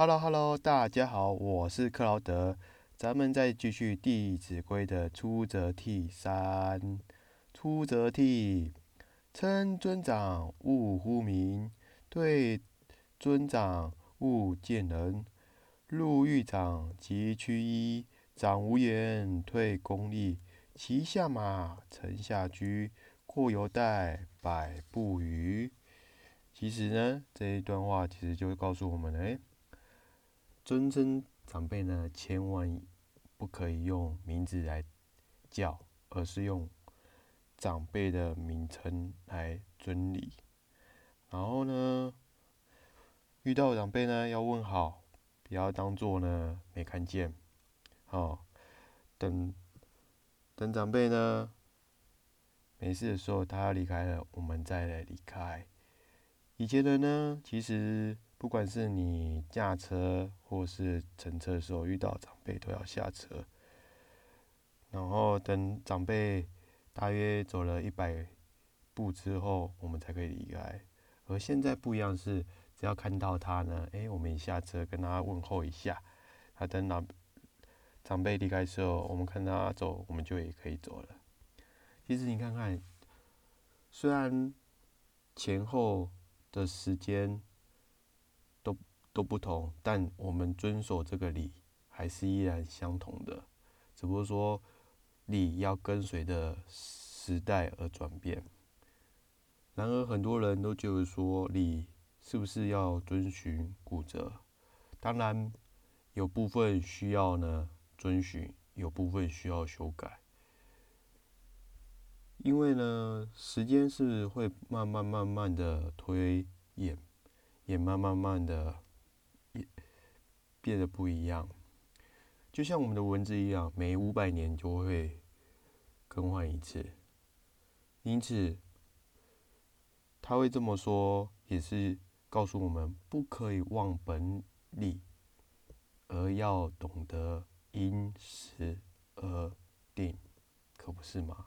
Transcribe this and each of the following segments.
Hello Hello，大家好，我是克劳德，咱们再继续《弟子规》的出则悌三。出则悌，称尊长，勿呼名；对尊长，勿见人。入狱长，即趋揖；长无言，退恭立。骑下马，乘下车，过犹待，百步余。其实呢，这一段话其实就告诉我们：哎，尊称长辈呢，千万不可以用名字来叫，而是用长辈的名称来尊礼。然后呢，遇到长辈呢，要问好，不要当做呢没看见。好，等。等长辈呢没事的时候，他要离开了，我们再来离开。以前的呢，其实不管是你驾车或是乘车的时候，遇到长辈都要下车，然后等长辈大约走了一百步之后，我们才可以离开。而现在不一样，是只要看到他呢，哎，我们一下车跟他问候一下，他等老。长辈离开时候，我们看他走，我们就也可以走了。其实你看看，虽然前后的时间都不同，但我们遵守这个礼还是依然相同的，只不过说礼要跟随的时代而转变。然而，很多人都觉得说礼是不是要遵循古则？当然，有部分需要呢。遵循有部分需要修改，因为呢，时间是会慢慢慢慢的推演，也慢慢慢的变得不一样。就像我们的文字一样，每五百年就会更换一次。因此，他会这么说，也是告诉我们不可以忘本理，而要懂得。因时而定，可不是吗？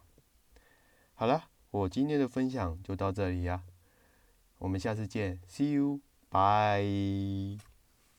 好了，我今天的分享就到这里呀，我们下次见，See you，bye。